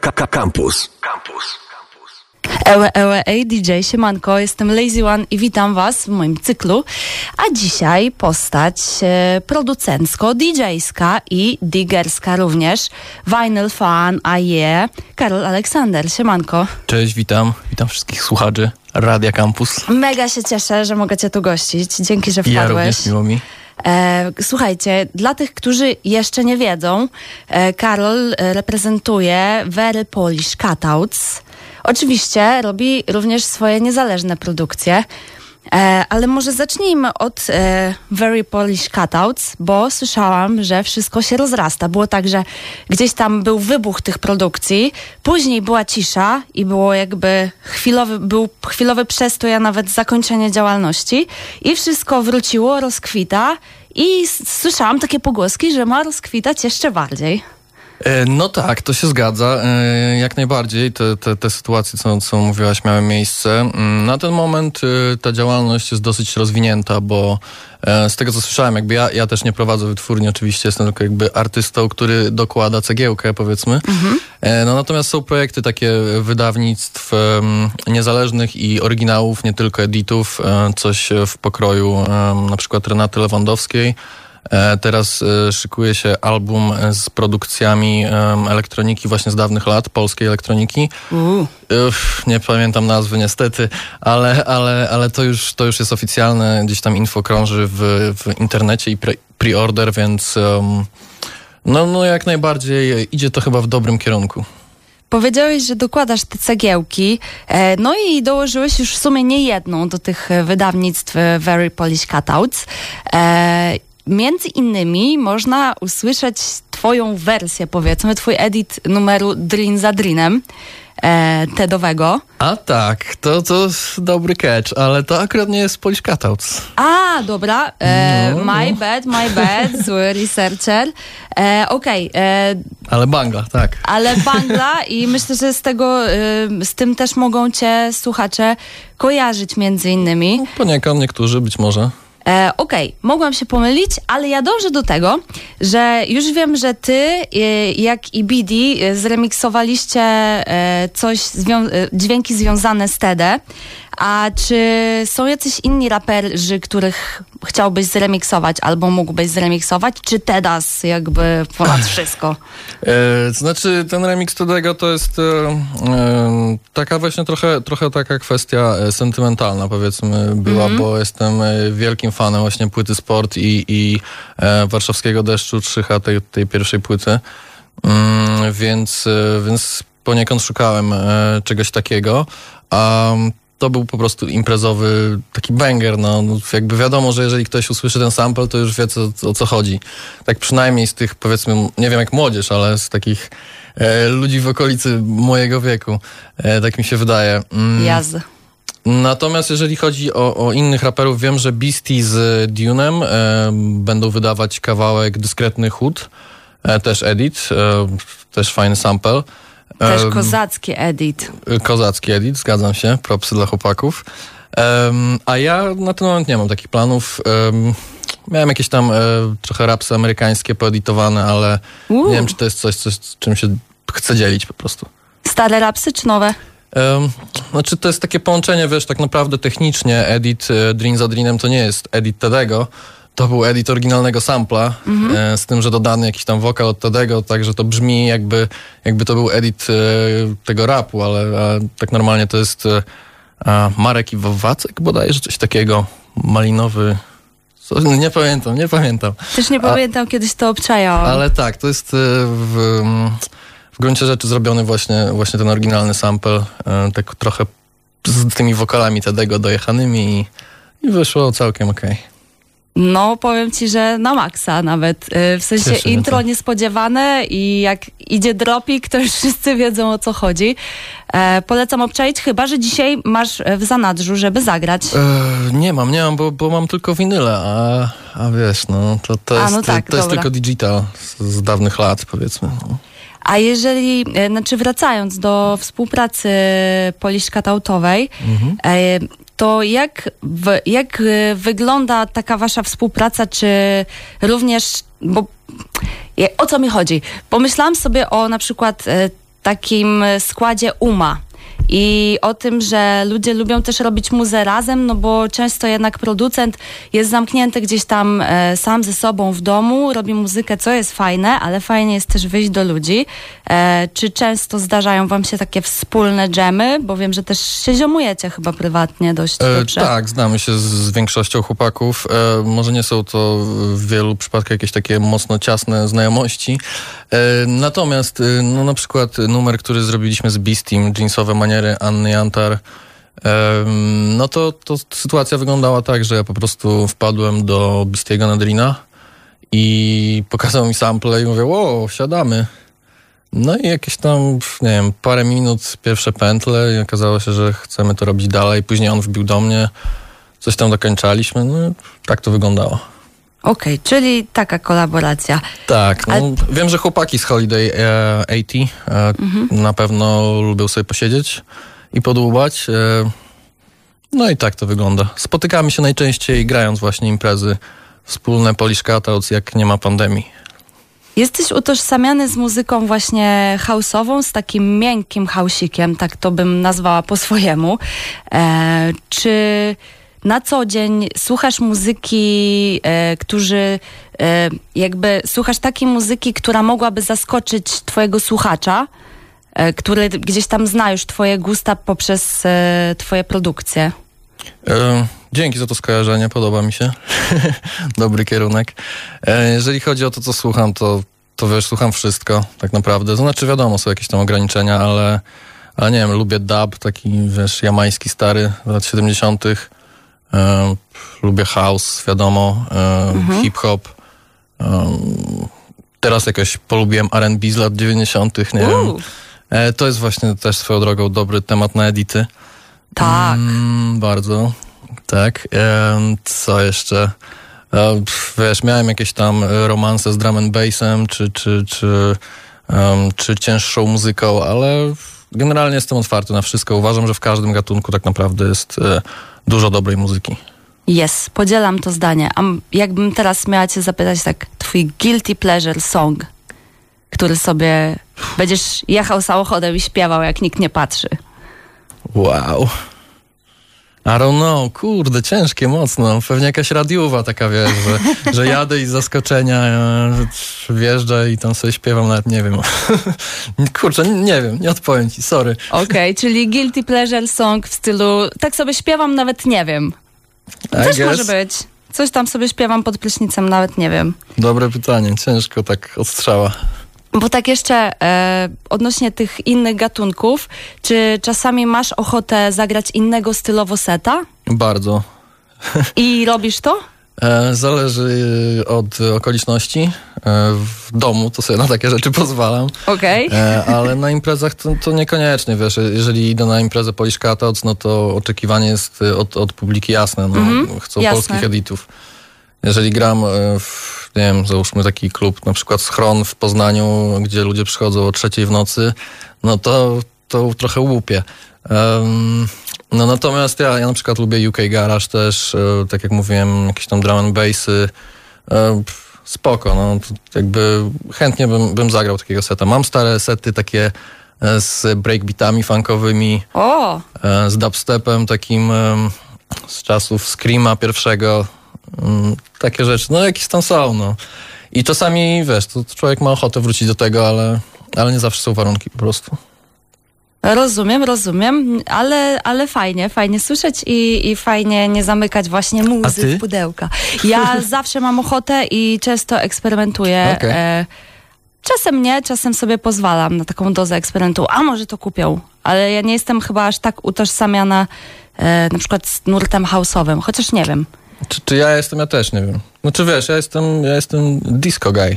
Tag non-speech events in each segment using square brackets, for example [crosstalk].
Campus. Campus. Ewe, ewe, ej, DJ, siemanko, jestem Lazy One i witam was w moim cyklu. A dzisiaj postać e, producencko-DJ-ska i diggerska również. Vinyl Fan, a je, Karol Aleksander, siemanko. Cześć, witam. Witam wszystkich słuchaczy Radia Campus. Mega się cieszę, że mogę cię tu gościć. Dzięki, że I ja wpadłeś. również, miło mi. E, słuchajcie, dla tych, którzy jeszcze nie wiedzą, e, Karol e, reprezentuje Very Polish Cutouts. Oczywiście robi również swoje niezależne produkcje, ale może zacznijmy od e, Very Polish Cutouts, bo słyszałam, że wszystko się rozrasta. Było tak, że gdzieś tam był wybuch tych produkcji, później była cisza i było jakby chwilowy, był chwilowy przestój, a nawet zakończenie działalności i wszystko wróciło, rozkwita i słyszałam takie pogłoski, że ma rozkwitać jeszcze bardziej. E, No tak, to się zgadza. E, Jak najbardziej te, te, te sytuacje, co, co mówiłaś, miały miejsce. Mm, Na ten moment e, ta działalność jest dosyć rozwinięta, bo z tego co słyszałem, jakby ja, ja też nie prowadzę wytwórni, oczywiście jestem tylko jakby artystą, który dokłada cegiełkę, powiedzmy. E, No natomiast są projekty takie wydawnictw niezależnych i oryginałów, nie tylko editów, coś w pokroju na przykład Renaty Lewandowskiej. E, Teraz e, szykuje się album z produkcjami elektroniki właśnie z dawnych lat, polskiej elektroniki. Uff, nie pamiętam nazwy niestety, ale, ale, ale to, już, to już jest oficjalne. Gdzieś tam info krąży w, w internecie i pre- pre-order, więc em, no, no jak najbardziej idzie to chyba w dobrym kierunku. Powiedziałeś, że dokładasz te cegiełki, e, no i dołożyłeś już w sumie nie jedną do tych wydawnictw Very Polish Cutouts. E, Między innymi można usłyszeć twoją wersję, powiedzmy, twój edit numeru Drin za Drinem, e, TEDowego. A tak, to, to dobry catch, ale to akurat nie jest Polish Cutouts. A, dobra, e, No, my bad, my bad, [laughs] zły researcher. E, Okej, e, Ale bangla, tak. ale Bangla i myślę, że z tego, y, z tym też mogą cię słuchacze kojarzyć między innymi. Poniekąd niektórzy być może. E, Okej, mogłam się pomylić, ale ja dążę do tego, że już wiem, że ty, y, jak i Bidi, y, zremiksowaliście e, coś, zwią- dźwięki związane z TED. A czy są jacyś inni raperzy, których chciałbyś zremiksować albo mógłbyś zremiksować? Czy Tedas jakby ponad [laughs] wszystko? E, to znaczy, ten remix Tedego to jest e, e, taka właśnie trochę, trochę taka kwestia e, sentymentalna, powiedzmy, była, bo jestem e, wielkim fanem właśnie płyty Sport i, i e, warszawskiego deszczu 3H tej, tej pierwszej płyty. Mm, więc, więc poniekąd szukałem e, czegoś takiego. A to był po prostu imprezowy taki banger, no no, jakby wiadomo, że jeżeli ktoś usłyszy ten sample, to już wie co, o co chodzi. Tak przynajmniej z tych powiedzmy, nie wiem jak młodzież, ale z takich e, ludzi w okolicy mojego wieku, e, tak mi się wydaje. Mm, Jazd. Natomiast jeżeli chodzi o, o innych raperów, wiem, że Beastie z Dune'em e, będą wydawać kawałek Dyskretny Chód, e, też edit, e, też fajny sample. Też kozacki edit. Kozacki edit, zgadzam się, propsy dla chłopaków. Em, a ja na ten moment nie mam takich planów. Em, miałem jakieś tam e, trochę rapsy amerykańskie poeditowane, ale Uuu. nie wiem, czy to jest coś, coś, czym się chcę dzielić po prostu. Stare rapsy czy nowe? Um, znaczy to jest takie połączenie, wiesz, tak naprawdę technicznie edit e, Drin za Drinem to nie jest edit Tedego, to był edit oryginalnego sampla, e, z tym, że dodany jakiś tam wokal od Tedego, także to brzmi jakby, jakby to był edit e, tego rapu, ale a, tak normalnie to jest e, a, Marek i Wacek bodajże, coś takiego, malinowy, co, nie pamiętam, nie pamiętam. Też nie A- pamiętam, kiedyś to obczajałam. Ale tak, to jest w, w gruncie rzeczy zrobiony właśnie, właśnie ten oryginalny sample, tak trochę z tymi wokalami Tedego dojechanymi i, i wyszło całkiem okej. No, powiem ci, że na maksa nawet. Y, W sensie Cieszy intro to. niespodziewane i jak idzie dropik, to już [laughs] wszyscy wiedzą o co chodzi. E, polecam obczaić, chyba że dzisiaj masz e, w zanadrzu, żeby zagrać. E, nie mam, nie mam, bo, bo mam tylko winyle, a, a wiesz, no to, to, A, jest, no tak, to jest dobra. tylko digital z, z dawnych lat, powiedzmy. No. A jeżeli, e, znaczy wracając do współpracy poliszkatautowej, Mhm. e, to jak, jak e, wygląda taka wasza współpraca, czy również, bo o co mi chodzi? Pomyślałam sobie o na przykład e, takim składzie Uma i o tym, że ludzie lubią też robić muzę razem, no bo często jednak producent jest zamknięty gdzieś tam e, sam ze sobą w domu, robi muzykę, co jest fajne, ale fajnie jest też wyjść do ludzi. E, czy często zdarzają wam się takie wspólne dżemy? Bo wiem, że też się ziomujecie chyba prywatnie dość E, dobrze. tak, znamy się z, z większością chłopaków. E, może nie są to w wielu przypadkach jakieś takie mocno ciasne znajomości. E, natomiast e, no, na przykład numer, który zrobiliśmy z Beastim, jeansowe maniery Anny Jantar, no to, to sytuacja wyglądała tak, że ja po prostu wpadłem do Beastiego na drina i pokazał mi sample i mówię, wow, siadamy. No i jakieś tam, nie wiem, parę minut, pierwsze pętle i okazało się, że chcemy to robić dalej. Później on wbił do mnie, coś tam dokończaliśmy, no tak to wyglądało. Okej, czyli taka kolaboracja. Tak, no, wiem, że chłopaki z Holiday e, 80 e, na pewno lubią sobie posiedzieć i podłubać. E, no i tak to wygląda. Spotykamy się najczęściej grając właśnie imprezy wspólne Polish Cutouts, jak nie ma pandemii. Jesteś utożsamiany z muzyką właśnie house'ową, z takim miękkim hausikiem, tak to bym nazwała po swojemu. E, czy na co dzień słuchasz muzyki, e, którzy e, jakby słuchasz takiej muzyki, która mogłaby zaskoczyć twojego słuchacza, e, który gdzieś tam zna już twoje gusta poprzez e, twoje produkcje? E, dzięki za to skojarzenie, podoba mi się. [laughs] Dobry kierunek. E, jeżeli chodzi o to, co słucham, to, to wiesz, słucham wszystko tak naprawdę. Znaczy, wiadomo, są jakieś tam ograniczenia, ale, ale nie wiem, lubię dub, taki, wiesz, jamański stary, lat 70. E, lubię house, wiadomo, e, hip-hop. E, teraz jakoś polubiłem R&B z lat 90., nie wiem. To jest właśnie też swoją drogą dobry temat na edity. tak. Mm, bardzo. Tak. Co jeszcze? Wiesz, miałem jakieś tam romanse z drum and bassem, czy, czy, czy, em, czy cięższą muzyką, ale generalnie jestem otwarty na wszystko. Uważam, że w każdym gatunku tak naprawdę jest e, dużo dobrej muzyki. Jest, podzielam to zdanie. A jakbym teraz miała cię zapytać tak, twój guilty pleasure song, który sobie będziesz jechał samochodem i śpiewał, jak nikt nie patrzy. Wow. I don't know, kurde, ciężkie mocno. Pewnie jakaś radiowa taka, wiesz, że, że jadę i z zaskoczenia e, wjeżdżę i tam sobie śpiewam, nawet nie wiem. [laughs] Kurczę, nie wiem, nie odpowiem ci, sorry. Okej, [laughs] czyli guilty pleasure song w stylu, tak sobie śpiewam, nawet nie wiem. Też może być. Coś tam sobie śpiewam pod prysznicem, nawet nie wiem. Dobre pytanie, ciężko tak odstrzała. Bo tak jeszcze e, odnośnie tych innych gatunków, czy czasami masz ochotę zagrać innego stylowo seta Bardzo. [laughs] i robisz to? E, zależy od okoliczności. E, w domu to sobie na takie rzeczy pozwalam. Okej. E, ale na imprezach to, to niekoniecznie, wiesz, jeżeli idę na imprezę Polish Cutouts, no to oczekiwanie jest y, od, od publiki jasne, no, chcą jasne. polskich editów. Jeżeli gram e, w, nie wiem, załóżmy taki klub, na przykład Schron w Poznaniu, gdzie ludzie przychodzą o trzeciej w nocy, no to, to trochę łupie. Em, no natomiast ja, ja na przykład lubię UK Garage też, e, tak jak mówiłem, jakieś tam drum and bassy, e, spoko, no jakby chętnie bym, bym zagrał takiego seta. Mam stare sety takie z breakbeatami funkowymi, O, z dubstepem takim z czasów Screama pierwszego. Mm, Takie rzeczy, no jakieś tam są, no. I czasami, wiesz, to człowiek ma ochotę wrócić do tego, ale, ale nie zawsze są warunki po prostu. Rozumiem, rozumiem, ale, ale fajnie, fajnie słyszeć i, i fajnie nie zamykać właśnie muzy w pudełka. Ja [laughs] zawsze mam ochotę i często eksperymentuję. Okej. E, czasem nie, czasem sobie pozwalam na taką dozę eksperymentu. A może to kupią, ale ja nie jestem chyba aż tak utożsamiana e, na przykład z nurtem house'owym, chociaż nie wiem. Czy, czy ja jestem, ja też nie wiem. Znaczy wiesz, ja jestem, ja jestem disco guy.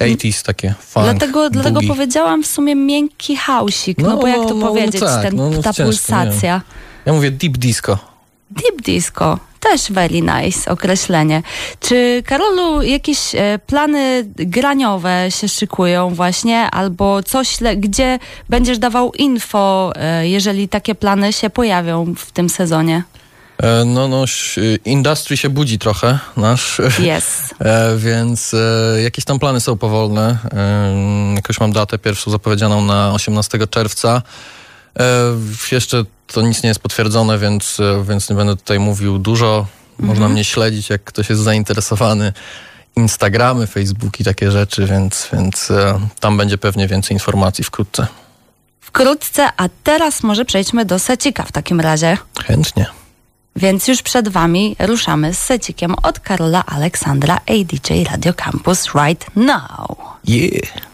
80s takie, funk, dlatego, dlatego powiedziałam w sumie miękki hausik, no, No, bo jak to no, no powiedzieć, tak, ten, no, no ta ciężko, pulsacja. Ja mówię deep disco. Deep disco. Też very nice określenie. Czy Karolu jakieś e, plany graniowe się szykują właśnie, albo coś, gdzie będziesz dawał info, e, jeżeli takie plany się pojawią w tym sezonie? E, no, no, industry się budzi trochę, nasz. Jest. [laughs] E, więc e, jakieś tam plany są powolne. Jakoś mam datę pierwszą zapowiedzianą na 18 czerwca. Jeszcze to nic nie jest potwierdzone, więc, więc nie będę tutaj mówił dużo. Można mhm. mnie śledzić, jak ktoś jest zainteresowany. Instagramy, Facebooki, takie rzeczy, więc, więc tam będzie pewnie więcej informacji wkrótce. Wkrótce, a teraz może przejdźmy do secika w takim razie. Chętnie. Więc już przed Wami ruszamy z secikiem od Karola Aleksandra ADJ Radio Campus right now. Yeah.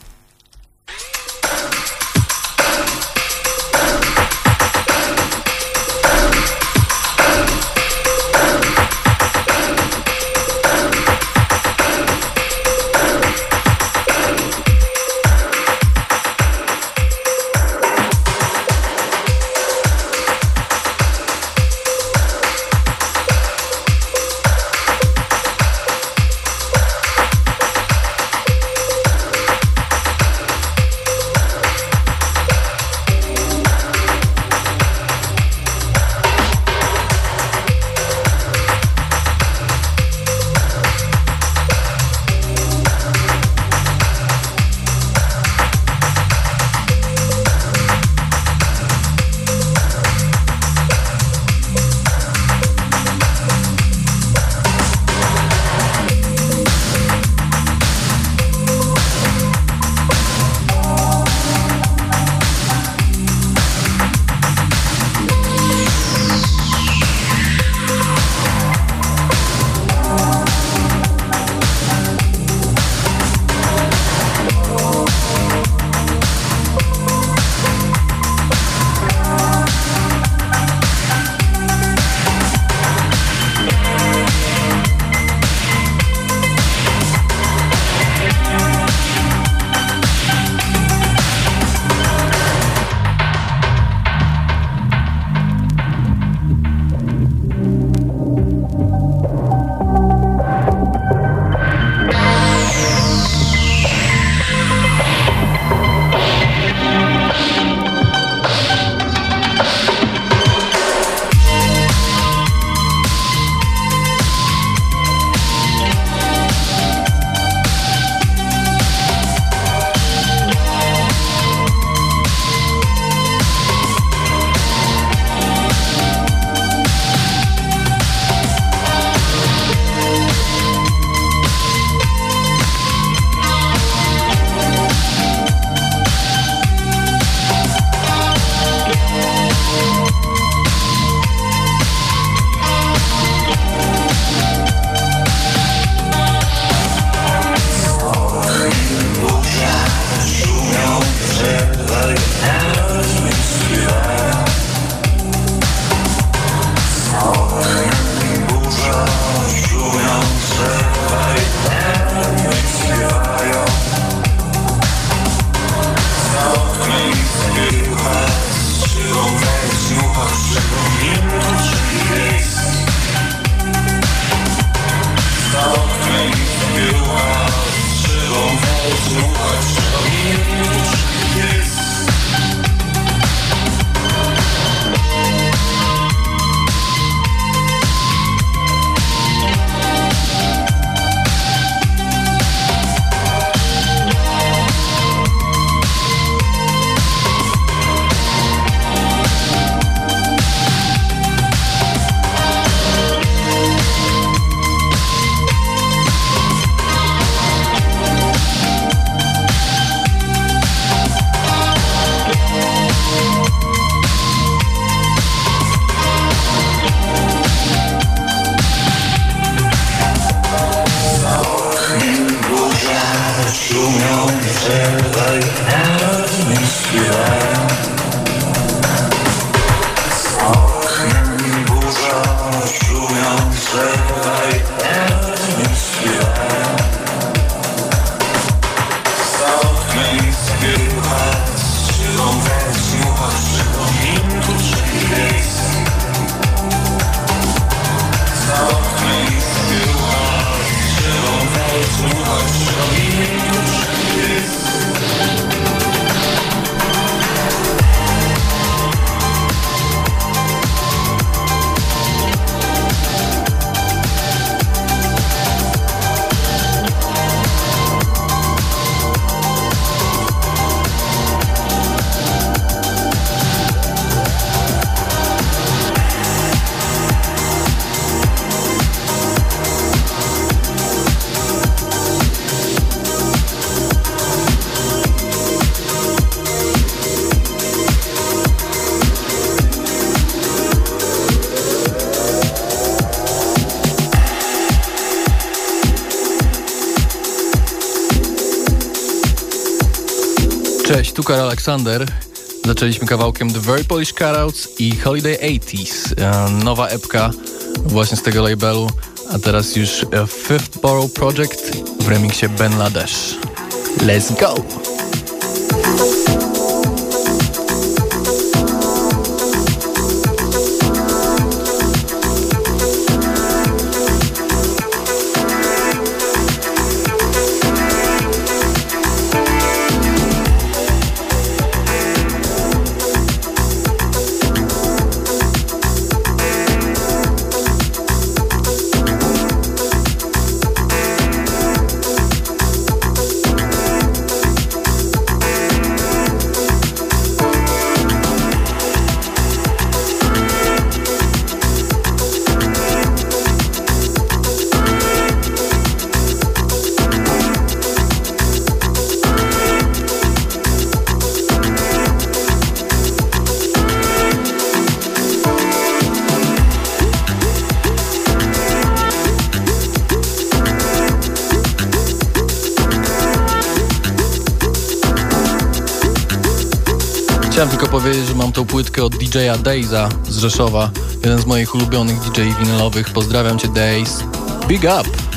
I miss you. I don't Cześć, tu Karol Aleksander. Zaczęliśmy kawałkiem The Very Polish Cutouts i Holiday 80s. E, nowa epka właśnie z tego labelu, a teraz już Fifth Borough Project w remiksie Ben Ladesh. Let's go! Chciałem tylko powiedzieć, że mam tą płytkę od DJ-a Dayza z Rzeszowa, jeden z moich ulubionych DJ winylowych. Pozdrawiam cię Days. Big up!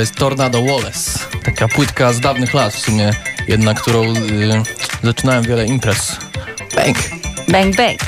Jest Tornado Wallace. Taka płytka z dawnych lat w sumie, jedna, którą y, zaczynałem wiele imprez. Bang! Bang, bang.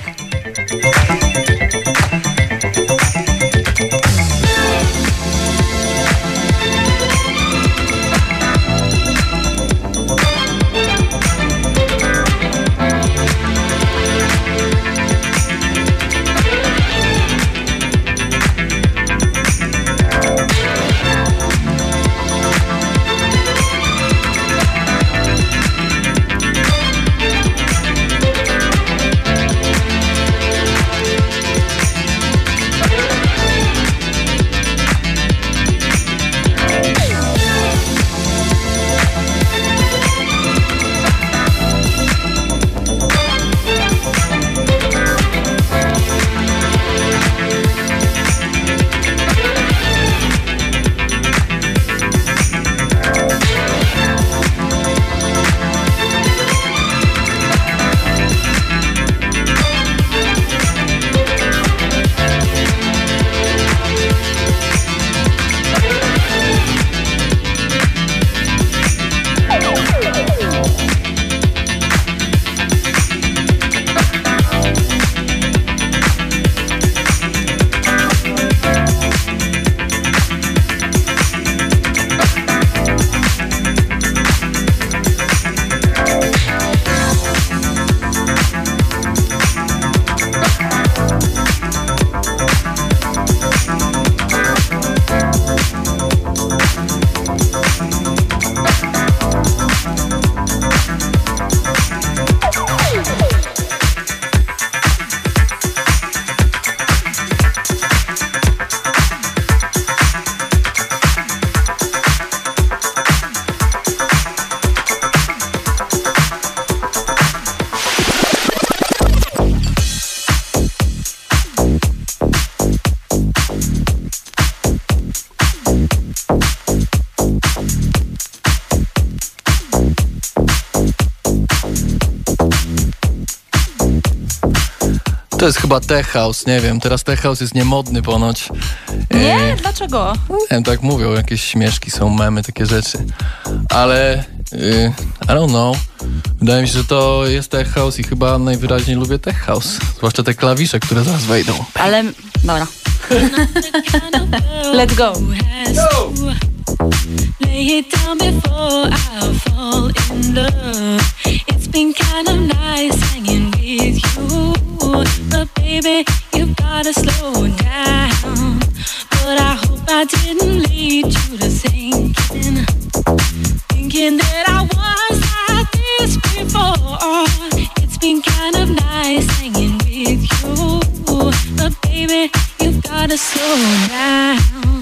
Chyba tech house, nie wiem. Teraz tech house jest niemodny ponoć. Nie? E, Dlaczego? nie wiem, tak mówią, jakieś śmieszki są, memy, takie rzeczy. Ale y, I don't know. Wydaje mi się, że to jest tech house i chyba najwyraźniej lubię tech house. Zwłaszcza te klawisze, które zaraz wejdą. Ale, dobra. [laughs] Let's go. Lay it down before I fall in love. It's been kind of nice hanging with you. But baby, you've gotta slow down. But I hope I didn't lead you to thinking, thinking that I was like this before. It's been kind of nice hanging with you. But baby, you've gotta slow down.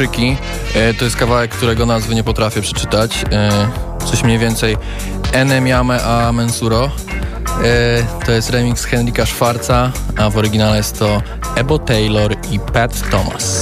Afryki. E, to jest kawałek, którego nazwy nie potrafię przeczytać. E, coś mniej więcej Enemiame a Mensuro. E, to jest remix Henryka Schwarza, a w oryginale jest to Ebo Taylor i Pat Thomas.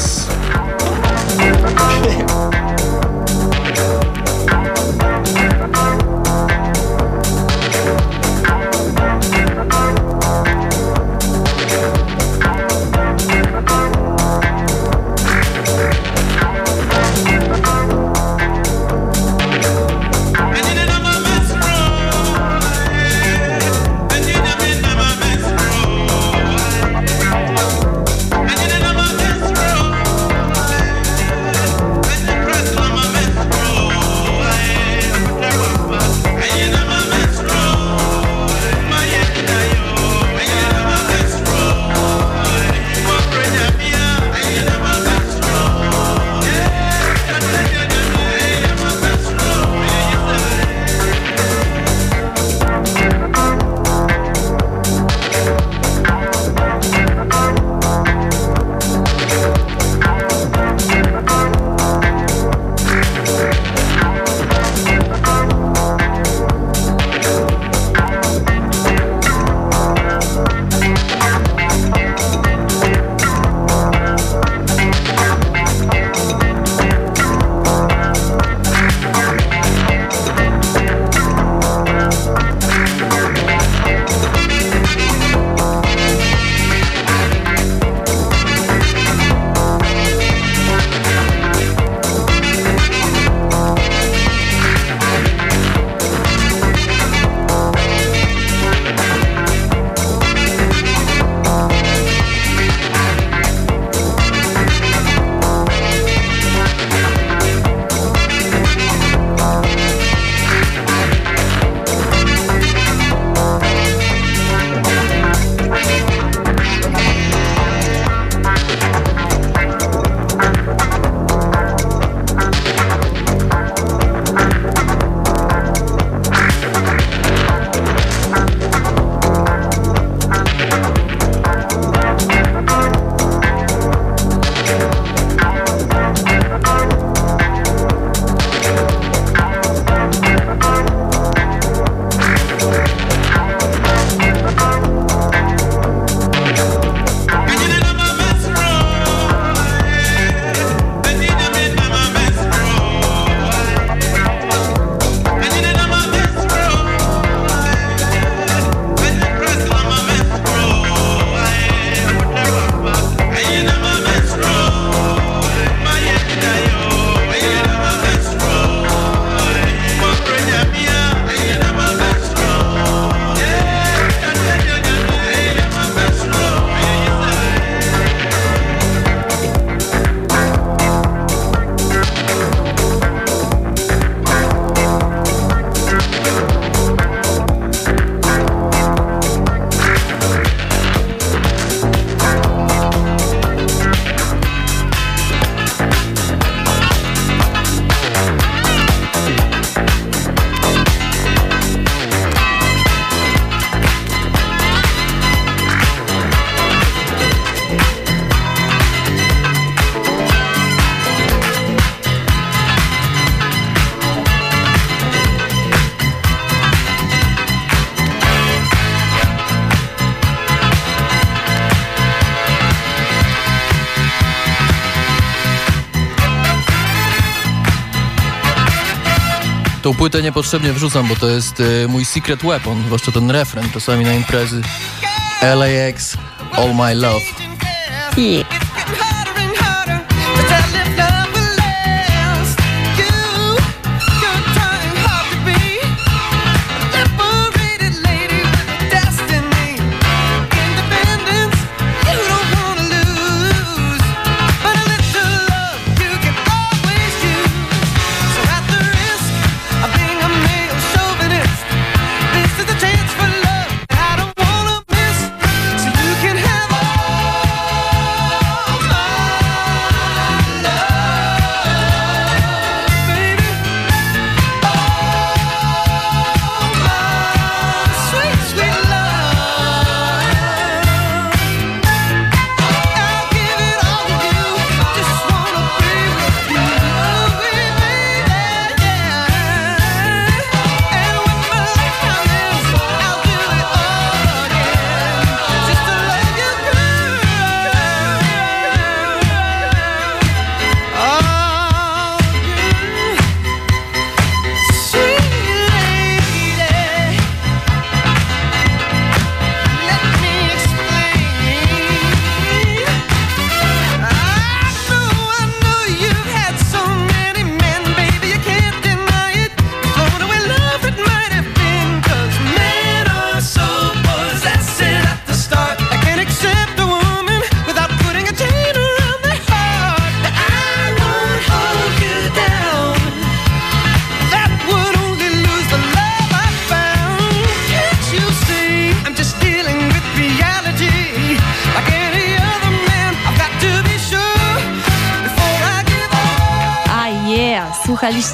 Tą płytę niepotrzebnie wrzucam, bo to jest y, mój secret weapon, zwłaszcza ten refren, czasami na imprezy. LAX, All My Love. Yeah.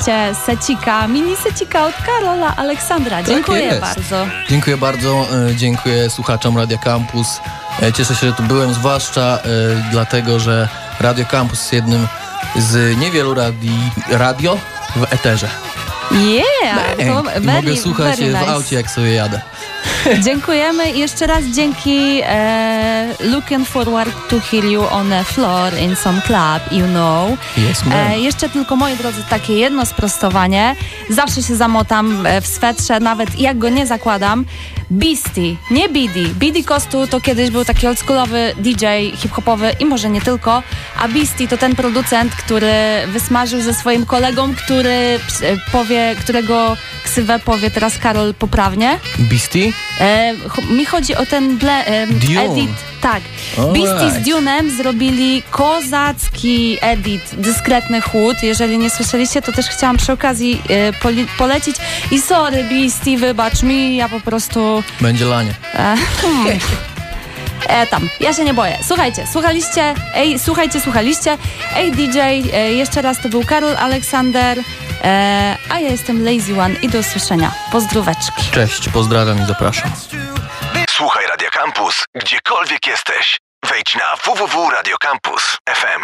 Słuchaliście secika, mini secika od Karola Aleksandra. Dziękuję jest. bardzo. Dziękuję bardzo, e, dziękuję słuchaczom Radia Campus. E, Cieszę się, że tu byłem, zwłaszcza e, dlatego, że Radio Campus jest jednym z niewielu radii, radio w eterze. Yeah! To I very, mogę słuchać w nice. aucie, jak sobie jadę. Dziękujemy i jeszcze raz dzięki e, Looking forward to hear you on a floor in some club, you know. Yes. E, jeszcze tylko, moi drodzy, takie jedno sprostowanie. Zawsze się zamotam e, w swetrze, nawet jak go nie zakładam. Beastie, nie Bidi. Bidi Kostu to kiedyś był taki oldschoolowy DJ hip-hopowy i może nie tylko, a Beastie to ten producent, który wysmażył ze swoim kolegą, który e, powie, którego ksywę powie teraz Karol poprawnie. Beastie? E, mi chodzi o ten ble, e, edit. Tak. Alright. Beastie z Dune'em zrobili kozacki edit, dyskretny chłód. Jeżeli nie słyszeliście, to też chciałam przy okazji e, polecić. I sorry Beastie, wybacz mi, ja po prostu... Będzie lanie. E, hmm. [laughs] E, tam, ja się nie boję. Słuchajcie, słuchaliście, ej, słuchajcie, słuchaliście. Ej, DJ, e, jeszcze raz to był Karol Aleksander, e, a ja jestem Lazy One i do usłyszenia. Pozdróweczki. Cześć, pozdrawiam i zapraszam. Słuchaj Radio Campus, gdziekolwiek jesteś. Wejdź na www.radiocampus.fm.